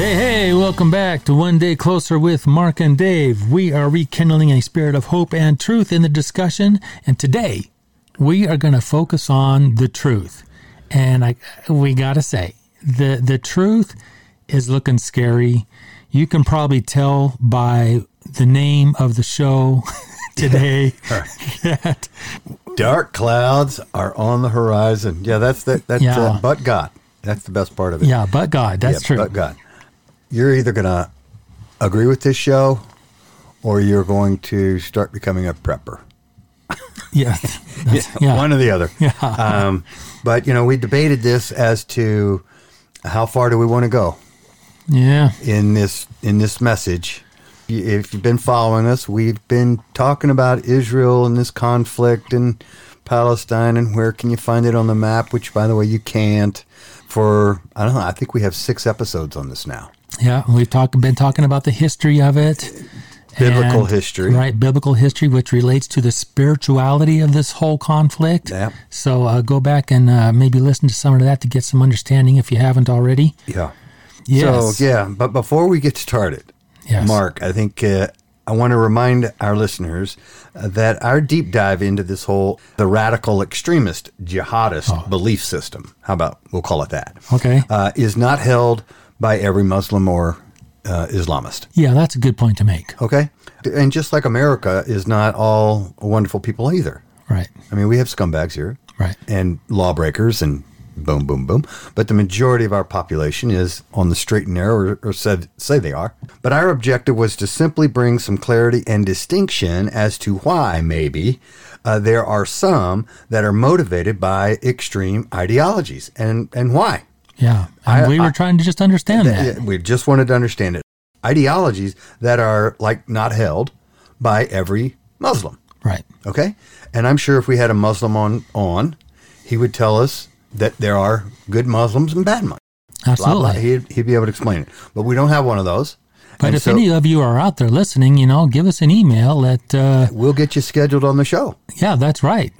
Hey, hey, welcome back to One Day Closer with Mark and Dave. We are rekindling a spirit of hope and truth in the discussion, and today we are going to focus on the truth. And I, we got to say, the, the truth is looking scary. You can probably tell by the name of the show today that Dark clouds are on the horizon. Yeah, that's the, that's Yeah. uh, but God. That's the best part of it. yeah, but God, that's Yeah, true. But God, you're either gonna agree with this show, or you're going to start becoming a prepper. Yeah, yeah, One or the other. Yeah. Um, but you know, we debated this as to how far do we want to go yeah, in this in this message. If you've been following us, we've been talking about Israel and this conflict and Palestine and where can you find it on the map, which by the way you can't. For I don't know, I think we have six episodes on this now. Yeah. We've talked, been talking about the history of it. Biblical and- history. Right, biblical history, which relates to the spirituality of this whole conflict. Yeah. So uh, go back and uh, maybe listen to some of that to get some understanding if you haven't already. Yeah. Yes. So yeah, but before we get started, Yes. Mark, I think uh, I want to remind our listeners uh, that our deep dive into this whole the radical extremist jihadist belief system, how about we'll call it that, Okay. uh, is not held by every Muslim or uh, Islamist. Yeah, that's a good point to make. Okay, and just like America is not all wonderful people either. Right. I mean, we have scumbags here, Right. and lawbreakers and boom, boom, boom. But the majority of our population is on the straight and narrow, or, or said say they are. But our objective was to simply bring some clarity and distinction as to why maybe uh, there are some that are motivated by extreme ideologies, and and why. Yeah. And I- we were I- trying to just understand that. Yeah, We just wanted to understand it. Ideologies that are like not held by every Muslim. Right. Okay, and I'm sure if we had a Muslim on on, he would tell us that there are good Muslims and bad Muslims. Blah, Absolutely. blah. He'd, he'd be able to explain it, but we don't have one of those. But And if so any of you are out there listening, you know, give us an email at, uh, we'll get you scheduled on the show yeah, that's right.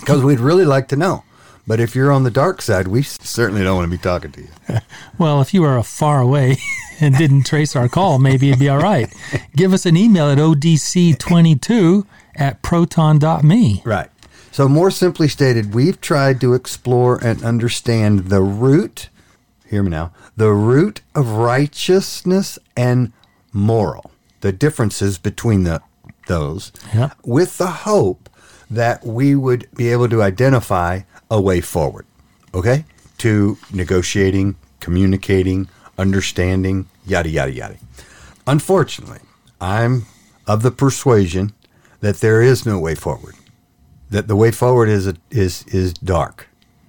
because we'd really like to know. But if you're on the dark side, we certainly don't want to be talking to you. Well, if you are uh, far away and didn't trace our call, maybe it'd be all right. Give us an email at odc22 at proton.me. Right. So, more simply stated, we've tried to explore and understand the root, hear me now, the root of righteousness and moral, the differences between the, those, Yep. with the hope that we would be able to identify a way forward, okay? To negotiating, communicating, understanding, yada, yada, yada. Unfortunately, I'm of the persuasion that there is no way forward. That the way forward is is is dark.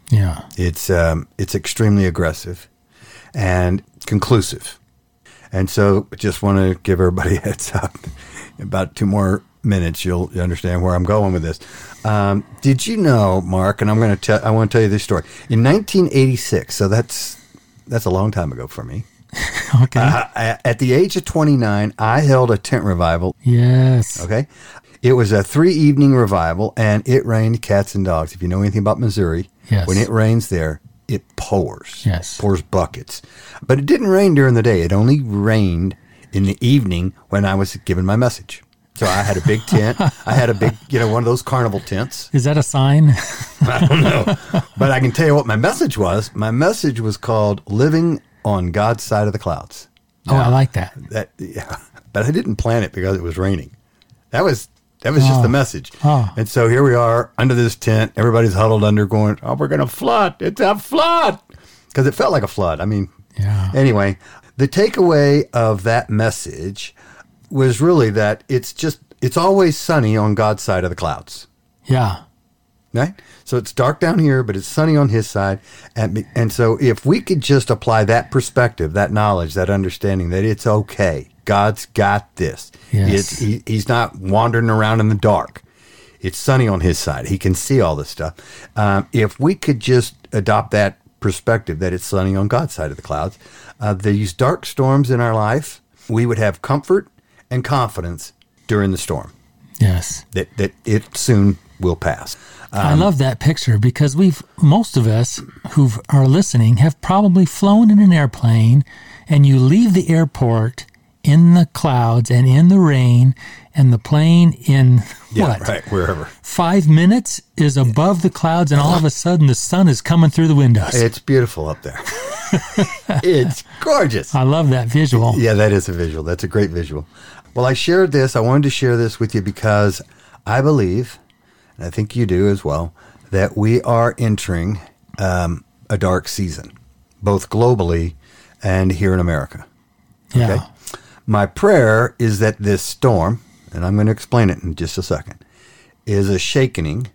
Yeah. It's um, it's extremely aggressive and conclusive. And so, just want to give everybody a heads up. About two more minutes, you'll understand where I'm going with this. Um, did you know, Mark? And I'm going to tell. I want to tell you this story. In 1986, so that's that's a long time ago for me. Okay. Uh, I- at the age of 29, I held a tent revival yes. Okay. It was a three evening revival and it rained cats and dogs. If you know anything about Missouri, Yes. when it rains there, it pours. Yes. Pours buckets. But it didn't rain during the day. It only rained in the evening when I was given my message. So I had a big tent. I had a big, you know, one of those carnival tents. Is that a sign? I don't know. but I can tell you what my message was. My message was called Living on God's Side of the Clouds. oh, I like that. That yeah, but I didn't plan it because it was raining. That was that was just the oh. message. Oh. And so here we are under this tent. Everybody's huddled under, going, "Oh, we're gonna flood! It's a flood!" Because it felt like a flood. I mean, Yeah. Anyway, the takeaway of that message was really that it's just it's always sunny on God's side of the clouds. Yeah. Right? So it's dark down here, but it's sunny on his side. And, and so if we could just apply that perspective, that knowledge, that understanding that it's okay, God's got this. Yes. It's, he, he's not wandering around in the dark. It's sunny on his side. He can see all this stuff. Um, if we could just adopt that perspective that it's sunny on God's side of the clouds, uh, these dark storms in our life, we would have comfort and confidence during the storm Yes. that, that it soon will pass. I love that picture because we've most of us who are listening have probably flown in an airplane and you leave the airport in the clouds and in the rain and the plane in what right, wherever. five minutes is above the clouds and all of a sudden the sun is coming through the windows. It's beautiful up there. it's gorgeous. I love that visual. Yeah, that is a visual. That's a great visual. Well, I shared this. I wanted to share this with you because I believe, and I think you do as well, that we are entering um, a dark season, both globally and here in America. Yeah. Okay. My prayer is that this storm, and I'm going to explain it in just a second, is a shakening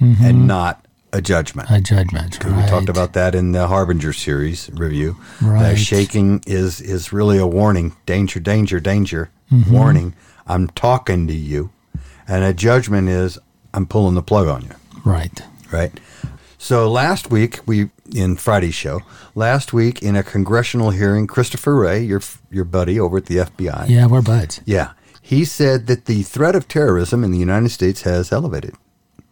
and not a judgment. A judgment. We talked about that in the Harbinger series review. Right. The shaking is is really a warning. Danger, danger, danger. Mm-hmm. Warning. I'm talking to you. And a judgment is I'm pulling the plug on you. Right. Right. So last week we in Friday's show, last week in a congressional hearing, Christopher Wray, your your buddy over at the FBI, Yeah, we're buds. yeah, he said that the threat of terrorism in the United States has elevated.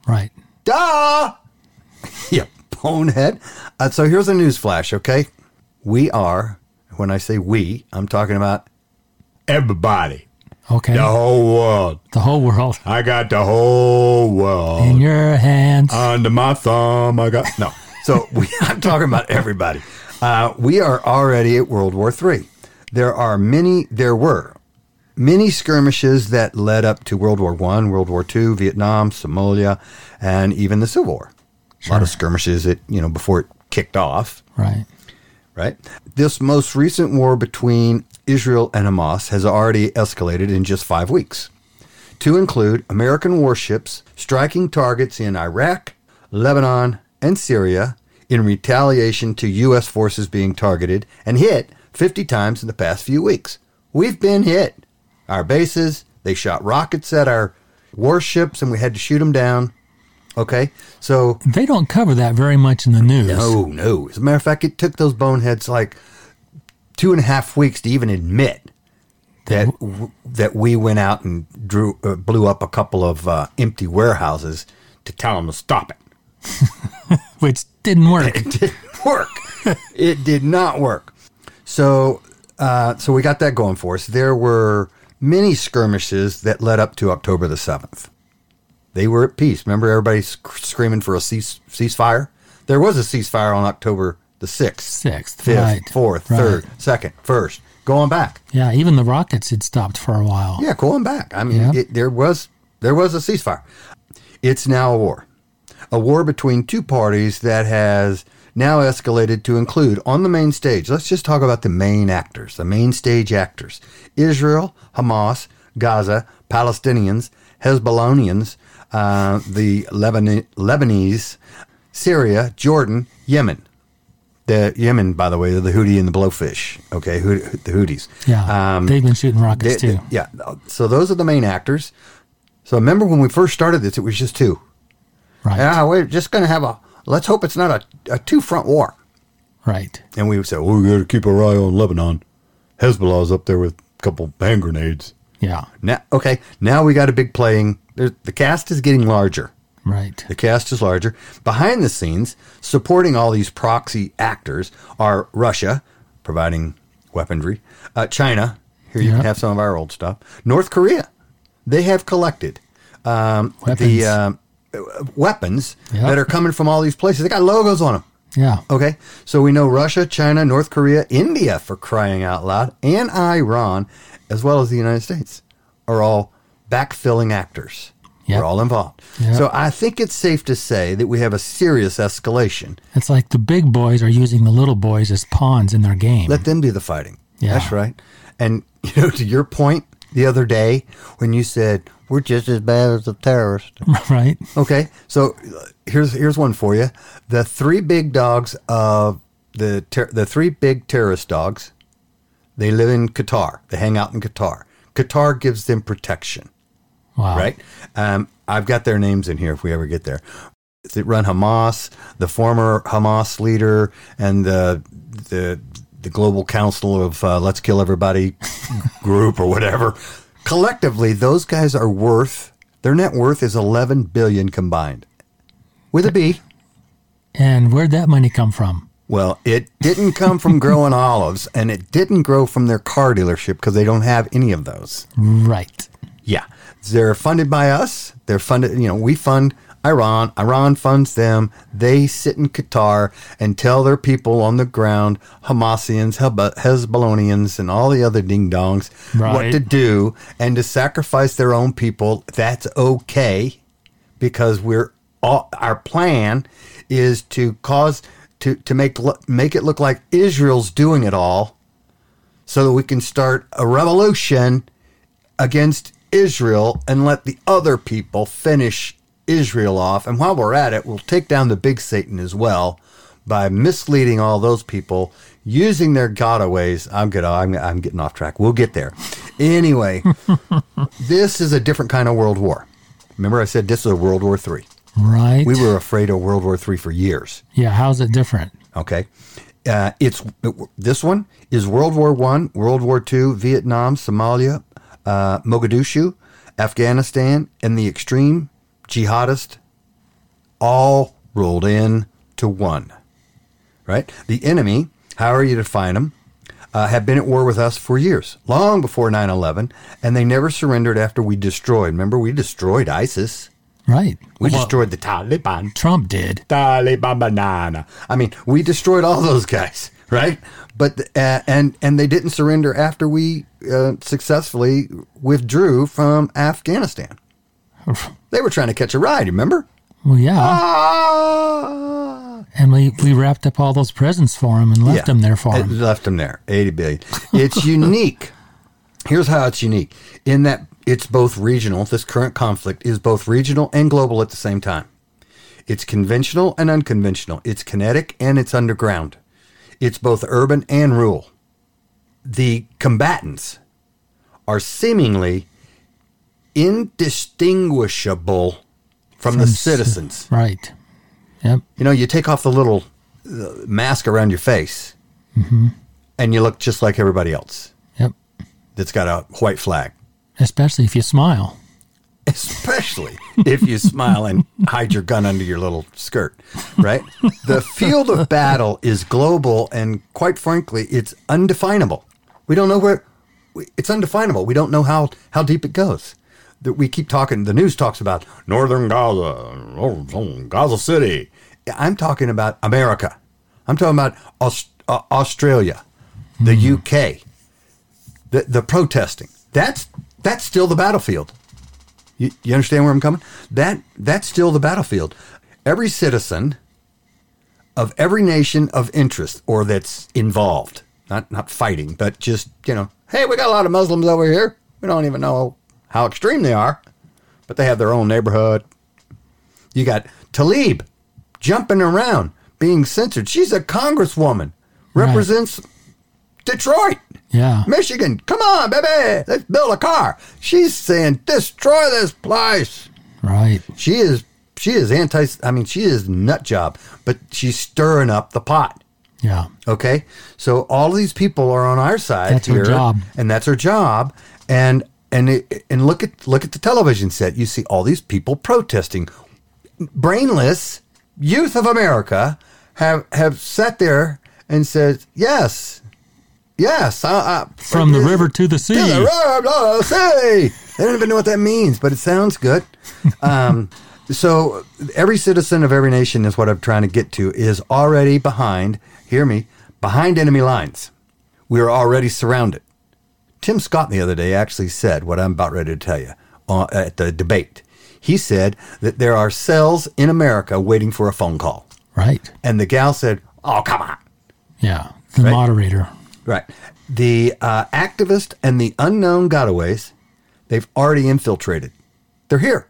Right. Duh! you bonehead. Uh, so here's a news flash, okay? We are, when I say we, I'm talking about everybody. Okay. The whole world. The whole world I got the whole world in your hands. under my thumb. I got no. So we, I'm talking about everybody. Uh, we are already at World War III. There are many. There were many skirmishes that led up to World War One, World War Two, Vietnam, Somalia, and even the Civil War. A lot of skirmishes that you know before it kicked off right. right? This most recent war between Israel and Hamas has already escalated in just five weeks, to include American warships striking targets in Iraq, Lebanon, and Syria in retaliation to U.S. forces being targeted and hit 50 times in the past few weeks. We've been hit. Our bases, they shot rockets at our warships and we had to shoot them down. Okay, so They don't cover that very much in the news. no, no. As a matter of fact, it took those boneheads like two and a half weeks to even admit that that we went out and drew uh, blew up a couple of uh, empty warehouses to tell them to stop it. Which didn't work. It didn't work. it did not work. So, uh, so we got that going for us. There were many skirmishes that led up to October the seventh. They were at peace. Remember, everybody sc- screaming for a cease ceasefire. There was a ceasefire on October the sixth, Sixth. fifth, right. fourth, right. third, second, first, going back. Yeah, even the rockets had stopped for a while. Yeah, going back. I mean, Yeah. it, there was there was a ceasefire. It's now a war, a war between two parties that has now escalated to include on the main stage. Let's just talk about the main actors, the main stage actors: Israel, Hamas, Gaza, Palestinians, Hezbollahnians, uh, the Leban- Lebanese, Syria, Jordan, Yemen. The Yemen, by the way, the Houthi and the Blowfish. Okay, the Houthis. Yeah. Um, They've been shooting rockets they- too. they- yeah. So those are the main actors. So remember when we first started this, it was just two. right. Yeah, we're just going to have a. Let's hope it's not a, a two front war. Right. And we would say, well, we got to keep our eye on Lebanon. Hezbollah's up there with a couple hand grenades. Yeah. Now, okay, now we got a big playing. there's- The cast is getting larger. Right. The cast is larger. Behind the scenes, supporting all these proxy actors are Russia, providing weaponry, uh, China, here you Yeah. can have some of our old stuff, North Korea. They have collected um, Weapons. the um, uh, weapons Yep. that are coming from all these places. They got logos on them. Yeah. Okay, so we know Russia, China, North Korea, India, for crying out loud, and Iran, as well as the United States, are all backfilling actors. Yep. We're all involved. Yep. So I think it's safe to say that we have a serious escalation. It's like the big boys are using the little boys as pawns in their game. Let them do the fighting. Yeah. That's right. And you know, to your point the other day when you said we're just as bad as the terrorists. right. Okay, so uh, here's here's one for you. The three big dogs of the ter- the three big terrorist dogs. They live in Qatar. They hang out in Qatar. Qatar gives them protection, Wow. right? Um, I've got their names in here if we ever get there. They run Hamas, the former Hamas leader, and the the the global council of uh, Let's Kill Everybody group or whatever. Collectively, those guys are worth Their net worth is 11 billion combined. With a B. And where'd that money come from? Well, it didn't come from growing olives and it didn't grow from their car dealership because they don't have any of those. Right. Yeah. They're funded by us. They're funded, you know, we fund Iran. Iran funds them. They sit in Qatar and tell their people on the ground, Hamasians, Hezb- Hezbollahnians, and all the other ding dongs, what to do and to sacrifice their own people. That's okay because we're all, our plan is to cause to to make make it look like Israel's doing it all so that we can start a revolution against Israel and let the other people finish Israel off. And while we're at it, we'll take down the big Satan as well by misleading all those people using their gotaways. I'm good. I'm, I'm getting off track. We'll get there. Anyway, this is a different kind of world war. Remember, I said this is a World War Three. Right. We were afraid of World War Three for years. Yeah. How's it different? Okay. Uh, it's this one is World War One, World War Two, Vietnam, Somalia, uh, Mogadishu, Afghanistan, and the extreme jihadist, all rolled in to one. Right? The enemy, however you define them, uh, have been at war with us for years, long before 9 11, and they never surrendered after we destroyed. Remember, we destroyed ISIS, Right. we Well, destroyed the Taliban. Trump did. Taliban banana. I mean, we destroyed all those guys, right? But uh, and and they didn't surrender after we uh, successfully withdrew from Afghanistan. They were trying to catch a ride, remember? Well, yeah. Ah! And we, we wrapped up all those presents for him and left Yeah. them there for him. left them there, 80 billion. It's unique. Here's how it's unique in that it's both regional. This current conflict is both regional and global at the same time. It's conventional and unconventional. It's kinetic and it's underground. It's both urban and rural. The combatants are seemingly indistinguishable from, the From c- citizens. Right. Yep. You know, you take off the little mask around your face, mm-hmm. and you look just like everybody else Yep. that's got a white flag. Especially if you smile. Especially if you smile and hide your gun under your little skirt, right? The field of battle is global, and quite frankly, it's undefinable. We don't know where. It's undefinable. We don't know how how deep it goes. That we keep talking. The news talks about northern Gaza, Gaza City. I'm talking about America. I'm talking about Aus- uh, Australia, the UK, the the protesting. That's that's still the battlefield. You, you understand where I'm coming? That that's still the battlefield. Every citizen of every nation of interest or that's involved, not not fighting, but just you know, hey, we got a lot of Muslims over here. We don't even know how extreme they are, but they have their own neighborhood. You got Talib jumping around, being censored. She's a congresswoman, represents Detroit. Yeah. Michigan, come on, baby, let's build a car. She's saying, destroy this place. Right. She is, she is anti. I mean, she is nut job, but she's stirring up the pot. Yeah. Okay, so all of these people are on our side That's her job. and that's her job. And and it, and look at look at the television set. You see all these people protesting. Brainless youth of America have have sat there and said, "Yes, yes." I, I, From the river to the sea. to the river to the sea. They don't even know what that means, but it sounds good. Um, so every citizen of every nation is what I'm trying to get to is already behind. Hear me, behind enemy lines. We are already surrounded. Tim Scott the other day actually said what I'm about ready to tell you uh, at the debate. He said that there are cells in America waiting for a phone call. Right. And the gal said, Oh, come on. Yeah. The Right. moderator. Right. The uh, activist and the unknown gotaways, they've already infiltrated. They're here.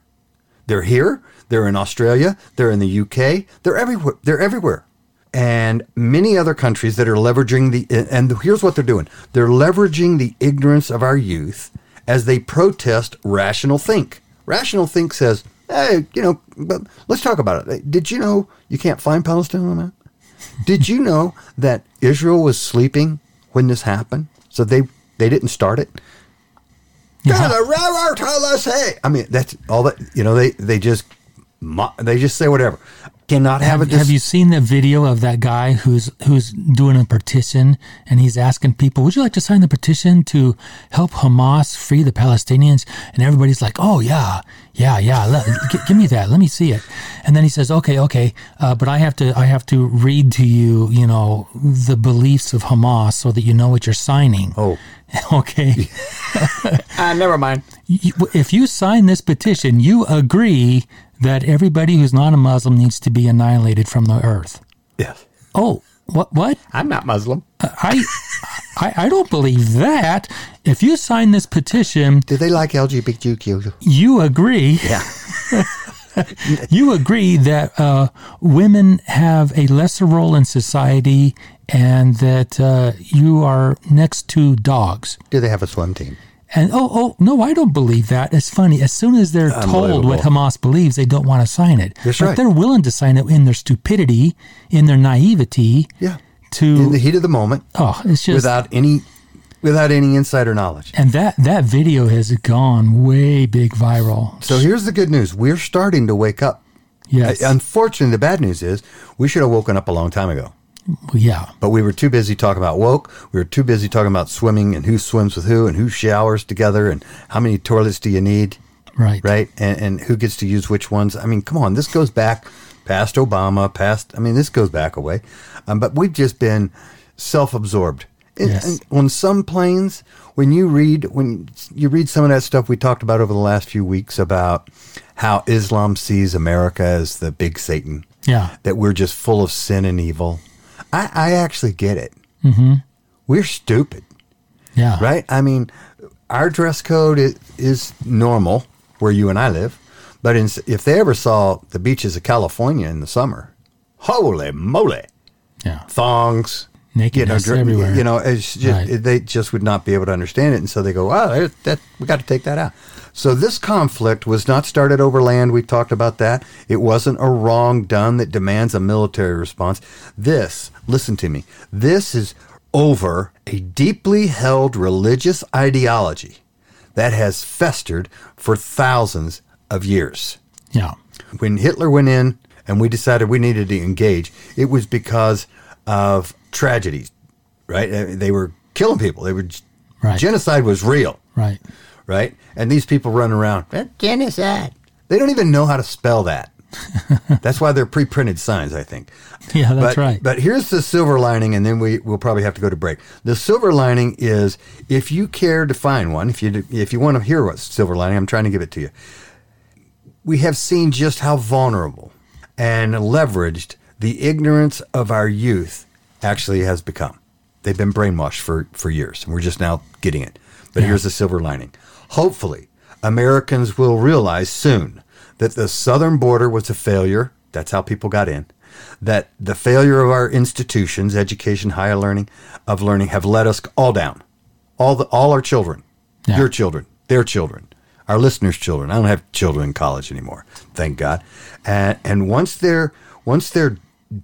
They're here. They're in Australia. They're in the UK. They're everywhere. They're everywhere. And many other countries that are leveraging the, and here's what they're doing they're leveraging the ignorance of our youth as they protest rational think. Rational think says, hey, you know, but let's talk about it. Did you know you can't find Palestine on that? Did you know that Israel was sleeping when this happened? So they they didn't start it. "Yeah, the railroad told us hey." I mean, that's all that you know. They they just they just say whatever. Cannot have, Have, a dis- have you seen the video of that guy who's who's doing a petition and he's asking people, "Would you like to sign the petition to help Hamas free the Palestinians?" And everybody's like, "Oh yeah, yeah, yeah. Let, g- give me that. Let me see it." And then he says, "Okay, okay, uh, but I have to I have to read to you, you know, the beliefs of Hamas so that you know what you're signing." Oh, okay. ah, never mind. If you sign this petition, you agree that everybody who's not a Muslim needs to be annihilated from the earth. Yes, Oh, what? What? I'm not Muslim. I, I, I don't believe that. If you sign this petition, Do they like LGBTQ? you agree. Yeah. You agree that uh, women have a lesser role in society, and that uh, you are next to dogs. Do they have a swim team? And oh, oh, no, I don't believe that. It's funny. As soon as they're told what Hamas believes, they don't want to sign it. That's but right. they're willing to sign it in their stupidity, in their naivety. Yeah. To In the heat of the moment, oh, it's just without any without any insider knowledge. and that that video has gone way big viral. So here's the good news: we're starting to wake up. Yes, uh, Unfortunately, the bad news is we should have woken up a long time ago. Yeah, But we were too busy talking about woke. We were too busy talking about swimming and who swims with who and who showers together and how many toilets do you need, right, right? And, and who gets to use which ones. I mean, come on, this goes back past Obama, past, I mean, this goes back away. Um, but we've just been self absorbed. Yes. on some planes, when you read when you read some of that stuff we talked about over the last few weeks about how Islam sees America as the big Satan, Yeah, that we're just full of sin and evil. I, I actually get it. Mm-hmm. We're stupid, yeah, right? I mean, our dress code is, is normal where you and I live, but in, if they ever saw the beaches of California in the summer, holy moly, yeah, thongs, nakedness dr- everywhere. You know, it's just, Right. they just would not be able to understand it, and so they go, "Wow, that, that we got to take that out." So this conflict was not started over land. We talked about that. It wasn't a wrong done that demands a military response. This, listen to me, this is over a deeply held religious ideology that has festered for thousands of years yeah, when Hitler went in and we decided we needed to engage, it was because of tragedies, right? They were killing people. They were Right. genocide was real, right, right? And these people run around "That's genocide. They don't even know how to spell that. That's why they're pre-printed signs, I think. yeah. That's but, right. But here's the silver lining, and then we will probably have to go to break. The silver lining is if you care to find one, if you if you want to hear what's silver lining, I'm trying to give it to you. We have seen just how vulnerable and leveraged the ignorance of our youth actually has become. They've been brainwashed for, for years, and we're just now getting it. But Yeah. here's the silver lining. Hopefully, Americans will realize soon that the southern border was a failure. That's how people got in. That the failure of our institutions, education, higher learning, of learning, have let us all down. All the all our children, Yeah. your children, their children, our listeners' children. I don't have children in college anymore, thank God. And and once their once their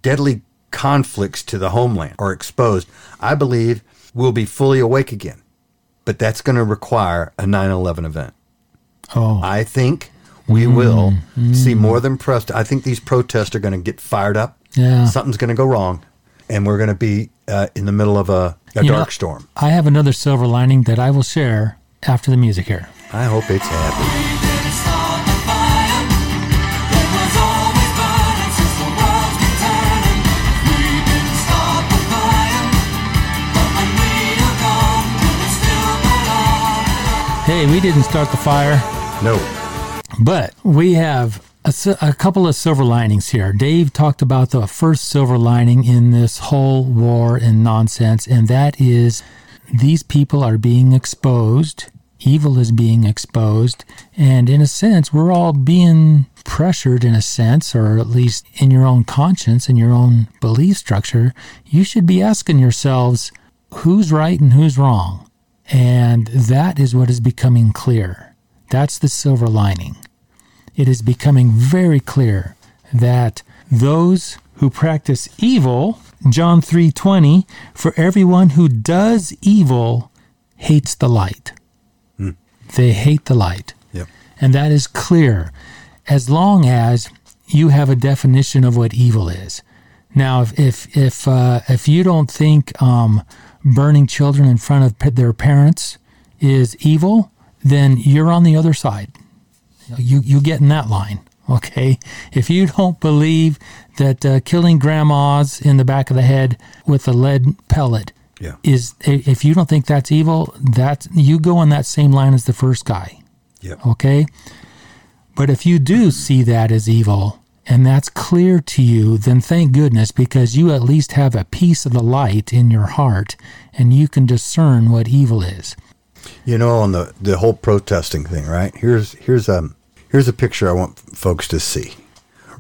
deadly conflicts to the homeland are exposed, I believe we'll be fully awake again. But that's going to require a 9/11 event. oh, I think we will see more than pressed. I think these protests are going to get fired up. Yeah. Something's going to go wrong, and we're going to be uh, in the middle of a, a You know, dark storm. I have another silver lining that I will share after the music here. I hope it's happy. Hey, we didn't start the fire. No. But we have a, a couple of silver linings here. Dave talked about the first silver lining in this whole war and nonsense, and that is these people are being exposed. Evil is being exposed. And in a sense, we're all being pressured, in a sense, or at least in your own conscience and your own belief structure. You should be asking yourselves who's right and who's wrong. And that is what is becoming clear. That's the silver lining it is becoming very clear that those who practice evil John 3:20 for everyone who does evil hates the light. they hate the light. Yep. And that is clear as long as you have a definition of what evil is. Now, if if if, uh, if you don't think um, burning children in front of their parents is evil, then you're on the other side. You you get in that line, okay? If you don't believe that uh, killing grandmas in the back of the head with a lead pellet Yeah. is, if you don't think that's evil, that's you go on that same line as the first guy Yep. okay? But if you do see that as evil and that's clear to you, then thank goodness because you at least have a piece of the light in your heart and you can discern what evil is. You know, on the the whole protesting thing, right? Here's here's a here's a picture I want folks to see.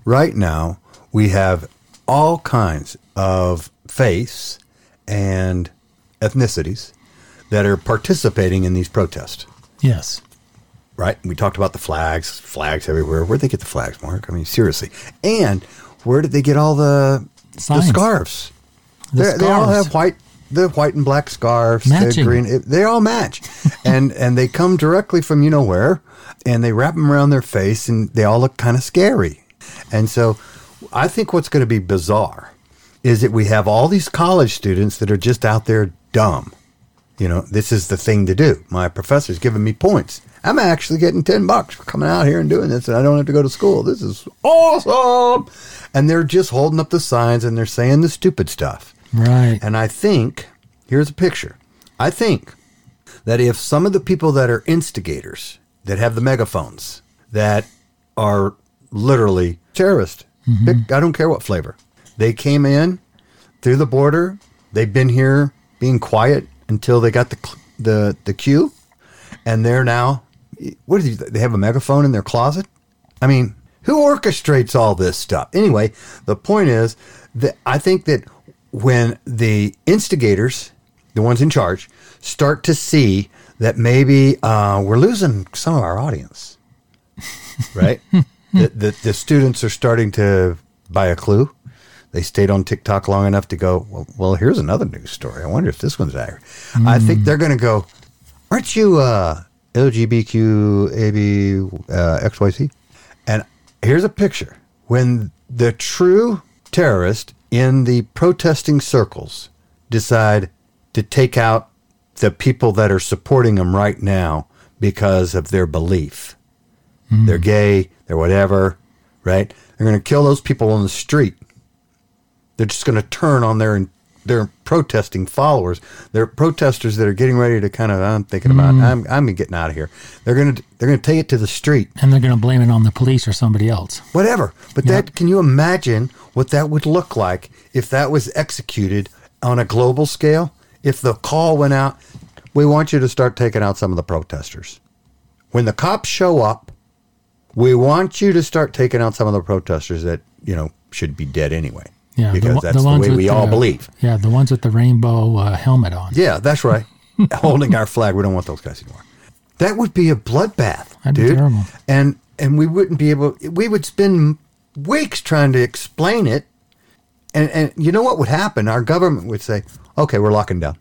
Right now, we have all kinds of faiths and ethnicities that are participating in these protests. Yes. Right? We talked about the flags, flags everywhere. Where'd they get the flags, Mark? I mean, seriously. And where did they get all the the scarves? The They're- They all have white, the white and black scarves, Matching. the green. it- They all match, and and they come directly from you know where, and they wrap them around their face, and they all look kind of scary. And so, I think what's going to be bizarre is that we have all these college students that are just out there dumb you know, this is the thing to do. My professor's giving me points. I'm actually getting 10 bucks for coming out here and doing this, and I don't have to go to school. This is awesome. And they're just holding up the signs and they're saying the stupid stuff. Right. And I think, here's a picture. I think that if some of the people that are instigators, that have the megaphones, that are literally terrorists, mm-hmm. pick, I don't care what flavor, they came in through the border, they've been here being quiet until they got the the the queue, and they're now, what is it? They have a megaphone in their closet. I mean, who orchestrates all this stuff? Anyway, the point is that I think that when the instigators, the ones in charge, start to see that maybe uh, we're losing some of our audience, right? the, the, the students are starting to buy a clue. They stayed on TikTok long enough to go, well, well here's another news story. I wonder if this one's accurate. I think they're going to go, aren't you uh, LGBTQ, AB, uh? And here's a picture. When the true terrorists in the protesting circles decide to take out the people that are supporting them right now because of their belief, they're gay, they're whatever, right? They're going to kill those people on the street. They're just going to turn on their their protesting followers. They're protesters that are getting ready to kind of. I'm thinking about. Mm. I'm I'm getting out of here. They're going to they're to take it to the street And they're going to blame it on the police or somebody else. whatever. But that can you imagine what that would look like if that was executed on a global scale? If the call went out, we want you to start taking out some of the protesters. When the cops show up, we want you to start taking out some of the protesters that, you know, should be dead anyway. Yeah, because one- that's the, ones way with we all the- believe. Yeah, the ones with the rainbow uh, helmet on. Yeah, that's right. Holding our flag. We don't want those guys anymore. That would be a bloodbath, That'd be dude. terrible. And and we wouldn't be able. We would spend weeks trying to explain it. And and you know what would happen? Our government would say, "Okay, we're locking down.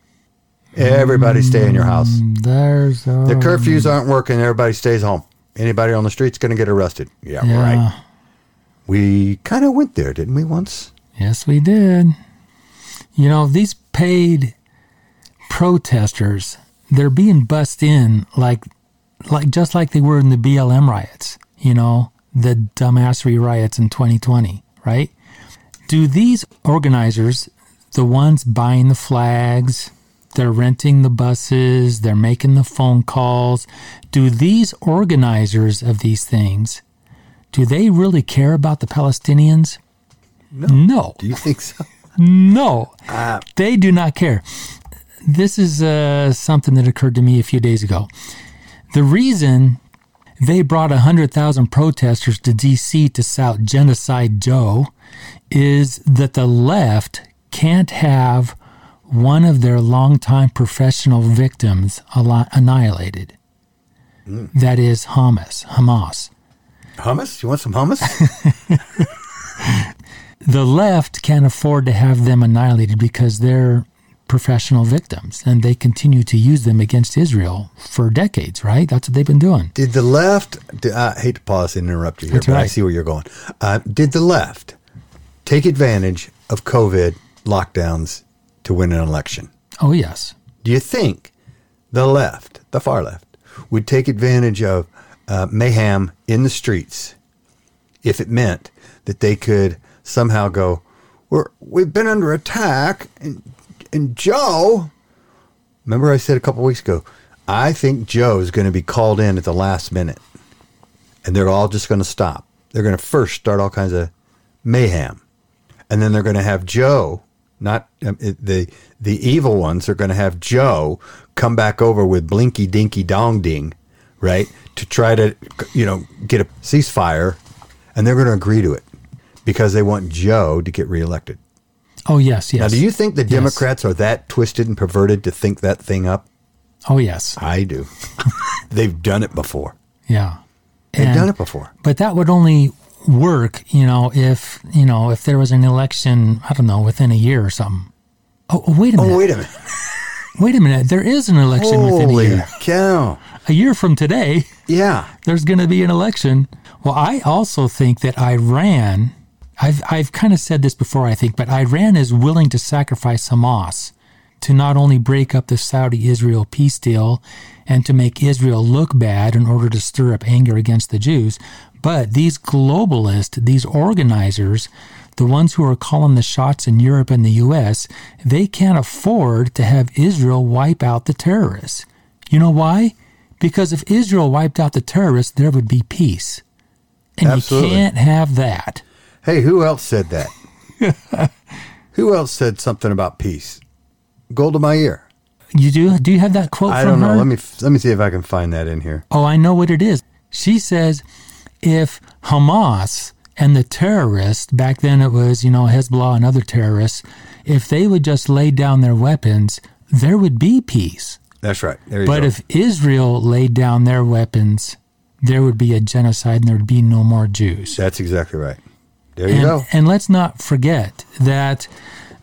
Everybody stay in your house. There's The curfews aren't working. Everybody stays home. Anybody on the street's going to get arrested." Yeah, yeah. right. We kind of went there, didn't we? Once. Yes, we did. You know, these paid protesters, they're being bussed in like like just like they were in the BLM riots, you know, the dumbassery riots in 2020, right? Do these organizers, the ones buying the flags, they're renting the buses, they're making the phone calls, do these organizers of these things, do they really care about the Palestinians? No. Do you think so? No, they do not care. This is uh, something that occurred to me a few days ago. The reason they brought 100,000 protesters to D.C. to shout Genocide Joe is that the left can't have one of their longtime professional victims annihilated. That is Hamas. Hamas. Hummus? You want some hummus? the left can't afford to have them annihilated because they're professional victims, and they continue to use them against Israel for decades, right? That's what they've been doing. Did the left? I hate to pause and interrupt you here, That's but I see where you're going. Uh, did the left take advantage of COVID lockdowns to win an election? Oh, yes. Do you think the left, the far left, would take advantage of uh, mayhem in the streets if it meant that they could somehow go, We're, we've been under attack, and, and Joe, remember I said a couple weeks ago, I think Joe is going to be called in at the last minute, and they're all just going to stop. They're going to first start all kinds of mayhem, and then they're going to have Joe, not um, the the evil ones, are going to have Joe come back over with Blinky Dinky Dong Ding, right, to try to you know get a ceasefire, and they're going to agree to it because they want Joe to get reelected. Oh, yes, yes. Now, do you think the Yes. Democrats are that twisted and perverted to think that thing up? Oh, yes. I do. They've done it before. Yeah. They've And- done it before. But that would only work, you know, if, you know, if there was an election, I don't know, within a year or something. Oh, oh, wait a oh, minute. Oh, wait a minute. Wait a minute. There is an election within a Holy year. cow. A year from today, Yeah. there's going to be an election. Well, I also think that Iran, I've, I've kind of said this before, I think, but Iran is willing to sacrifice Hamas to not only break up the Saudi Israel peace deal and to make Israel look bad in order to stir up anger against the Jews, but these globalists, these organizers, the ones who are calling the shots in Europe and the US, they can't afford to have Israel wipe out the terrorists. You know why? Because if Israel wiped out the terrorists, there would be peace. And Absolutely. you can't have that. Hey, who else said that? who else said something about peace? Golda Meir. You do? Do you have that quote I don't know. her? Let me let me see if I can find that in here. Oh, I know what it is. She says if Hamas and the terrorists, back then it was, you know, Hezbollah and other terrorists, if they would just lay down their weapons, there would be peace. That's right. But go. if Israel laid down their weapons, there would be a genocide and there would be no more Jews. That's exactly right. There you And, go. and let's not forget that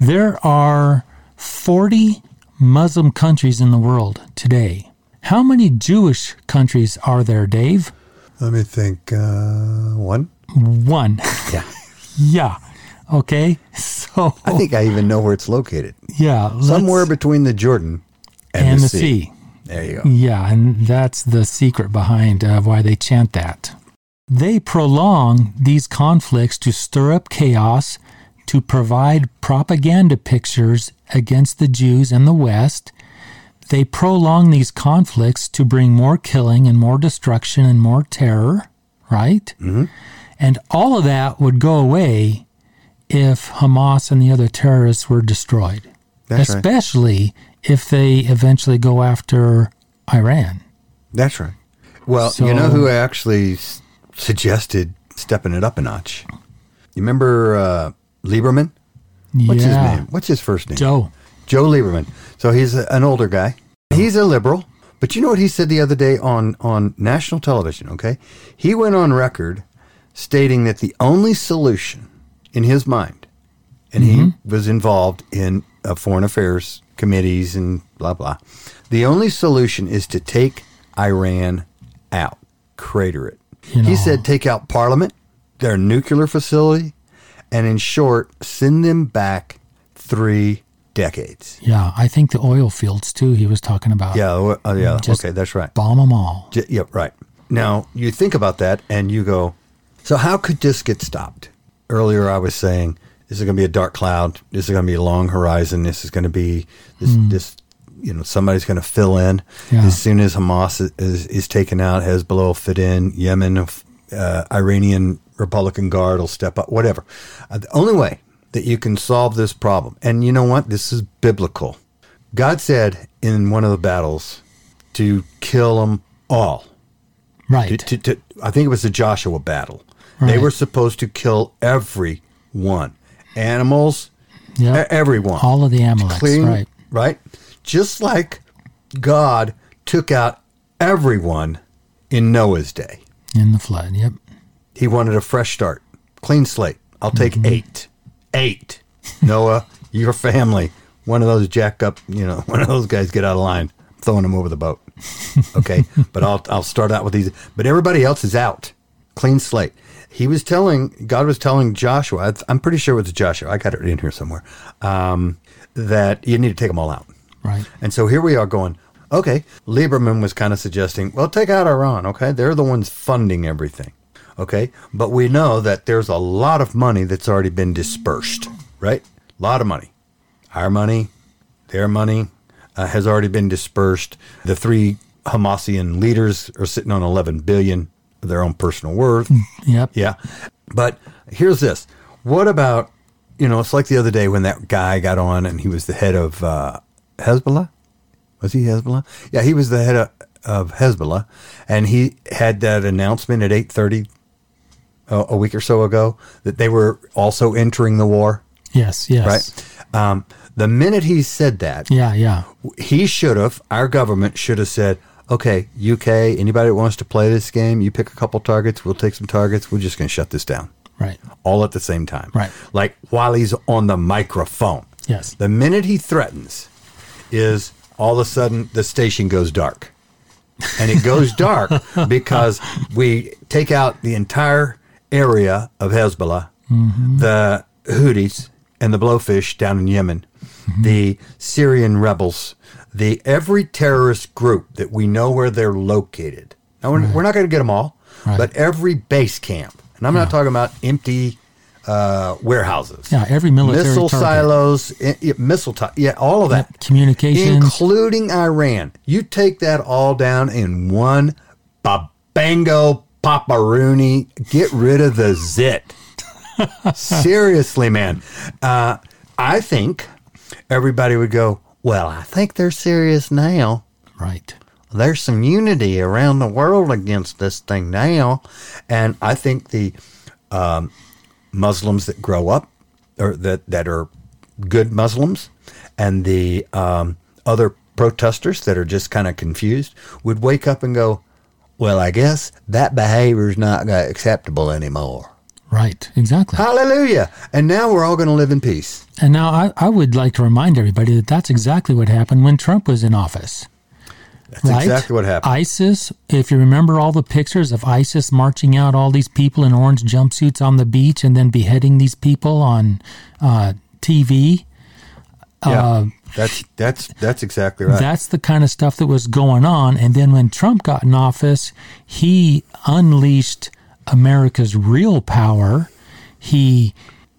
there are 40 Muslim countries in the world today. How many Jewish countries are there, Dave? Let me think. Uh, one. One. Yeah. yeah. Okay. So, I think I even know where it's located. yeah. Somewhere between the Jordan and, and the, the sea. sea. There you go. Yeah, and that's the secret behind uh, why they chant that. They prolong these conflicts to stir up chaos, to provide propaganda pictures against the Jews and the West. They prolong these conflicts to bring more killing and more destruction and more terror, right? Mm-hmm. And all of that would go away if Hamas and the other terrorists were destroyed, That's right. especially if they eventually go after Iran. That's right. Well, So- you know who actually suggested stepping it up a notch? You remember uh, Lieberman? What's yeah. his name? What's his first name? Joe. Joe Lieberman. So he's a, an older guy. He's a liberal. But you know what he said the other day on, on national television, okay? He went on record stating that the only solution in his mind, and he was involved in uh, foreign affairs committees and blah, blah. The only solution is to take Iran out, crater it. You know. He said take out parliament, their nuclear facility, and in short, send them back three decades. Yeah, I think the oil fields too. He was talking about. Yeah, uh, yeah. Okay, that's right. bomb them all. J- yeah, right. Now you think about that, and you go, so how could this get stopped? Earlier, I was saying this is going to be a dark cloud. This is going to be a long horizon. This is going to be this. This you know, somebody's going to fill in Yeah. as soon as Hamas is, is, is taken out. Hezbollah will fit in. Yemen, uh, Iranian Republican Guard will step up. Whatever. Uh, the only way that you can solve this problem, and you know what, this is biblical. God said in one of the battles to kill them all. Right. To, to, to, I think it was the Joshua battle. They were supposed to kill everyone, animals, Yep. everyone, All of the Amaleks, Clean- right. Right, just like God took out everyone in Noah's day. In the flood. Yep. He wanted a fresh start, clean slate. I'll take Mm-hmm. eight, eight. Noah, your family, one of those jack up, you know, one of those guys get out of line, I'm throwing them over the boat. Okay, but I'll I'll start out with these. But everybody else is out, clean slate. He was telling God was telling Joshua. I'm pretty sure it was Joshua. I got it in here somewhere. Um, that you need to take them all out. Right. And so here we are going, okay, Lieberman was kind of suggesting, well, take out Iran, okay? They're the ones funding everything, okay? But we know that there's a lot of money that's already been dispersed, right? A lot of money. Our money, their money uh, has already been dispersed. The three Hamasian leaders are sitting on 11 billion of their own personal worth. Yep. Yeah. But here's this. What about, you know, it's like the other day when that guy got on and he was the head of uh, Hezbollah. Was he Hezbollah? Yeah, he was the head of, of Hezbollah. And he had that announcement at 8.30 uh, a week or so ago that they were also entering the war, Yes. Yes. right? Um, the minute he said that, Yeah. Yeah. he should have, our government should have said, okay, UK, anybody that wants to play this game, you pick a couple targets, we'll take some targets, we're just going to shut this down Right. all at the same time. Right. Like while he's on the microphone. Yes. The minute he threatens is all of a sudden the station goes dark. And it goes dark because we take out the entire area of Hezbollah, mm-hmm. the Houthis and the Blowfish down in Yemen, mm-hmm. the Syrian rebels, the every terrorist group that we know where they're located. Now we're, we're not going to get them all, Right. but every base camp. And I'm not talking about empty uh, warehouses Yeah. Every military missile target. silos, missile, ti- yeah, all of that, Yep, communications. including Iran. You take that all down in one babango paparoony. Get rid of the zit. Seriously, man. Uh, I think everybody would go. Well, I think they're serious now Right. there's some unity around the world against this thing now. And I think the um, Muslims that grow up or that, that are good Muslims and the um, other protesters that are just kind of confused would wake up and go, well, I guess that behavior is not acceptable anymore. Right. Exactly. Hallelujah. And now we're all going to live in peace. And now I, I would like to remind everybody that that's exactly what happened when Trump was in office. That's right? exactly what happened. ISIS, if you remember all the pictures of ISIS marching out all these people in orange jumpsuits on the beach and then beheading these people on uh, TV, yeah. uh, that's, that's, that's exactly right. that's the kind of stuff that was going on. And then when Trump got in office, he unleashed America's real power. He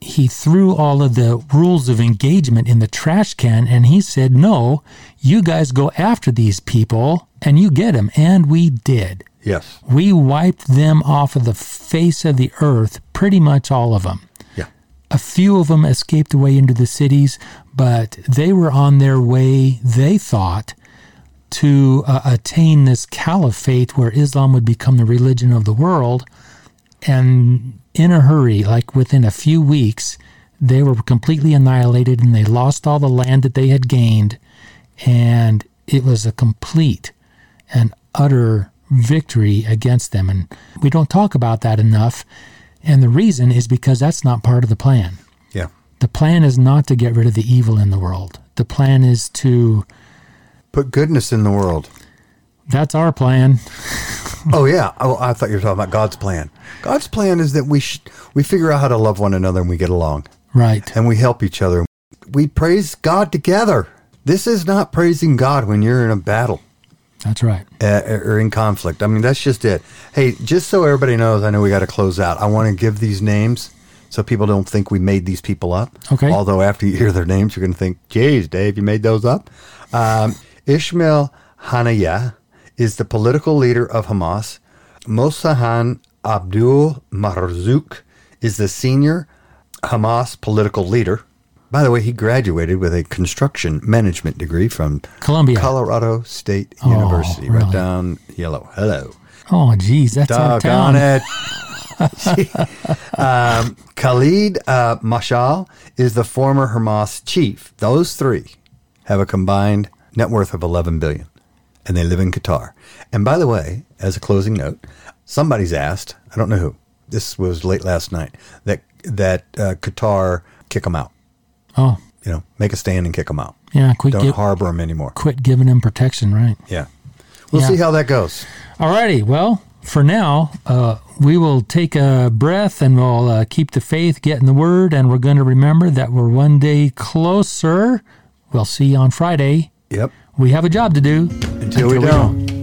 he threw all of the rules of engagement in the trash can and he said, "No, you guys go after these people and you get them." And we did. yes. We wiped them off of the face of the earth, pretty much all of them. Yeah. A few of them escaped away into the cities, but they were on their way, they thought, to uh, attain this caliphate where Islam would become the religion of the world. And in a hurry, like within a few weeks, they were completely annihilated and they lost all the land that they had gained. And it was a complete and utter victory against them. And we don't talk about that enough. And the reason is because that's not part of the plan. Yeah. The plan is not to get rid of the evil in the world. The plan is to, Put goodness in the world. That's our plan. Oh yeah. Oh, I thought you were talking about God's plan. God's plan is that we sh- we figure out how to love one another and we get along Right. and we help each other. We praise God together. This is not praising God when you're in a battle That's right. uh, or in conflict. I mean, that's just it. Hey, just so everybody knows, I know we got to close out. I want to give these names so people don't think we made these people up. Okay. Although after you hear their names, you're going to think, "Geez, Dave, you made those up." Um, Ishmael Haniyeh is the political leader of Hamas. Mosahan Abdul Marzouk is the senior Hamas political leader. By the way, he graduated with a construction management degree from Columbia. Colorado State Oh, University, right down yellow. Hello. Oh, geez, that's Doggone town. it. um, Khalid uh, Mashal is the former Hamas chief. Those three have a combined net worth of 11 billion, and they live in Qatar. And by the way, as a closing note, somebody's asked, I don't know who, this was late last night, that that uh, Qatar kick them out. Oh, you know, make a stand and kick them out. Yeah, quit, Don't gi- harbor them anymore. quit giving them protection, right? Yeah. We'll Yeah. see how that goes. All righty. well, for now, uh, we will take a breath and we'll uh, keep the faith, get in the word, and we're going to remember that we're one day closer. We'll see you on Friday. Yep. We have a job to do. Until, Until we, we don't. don't.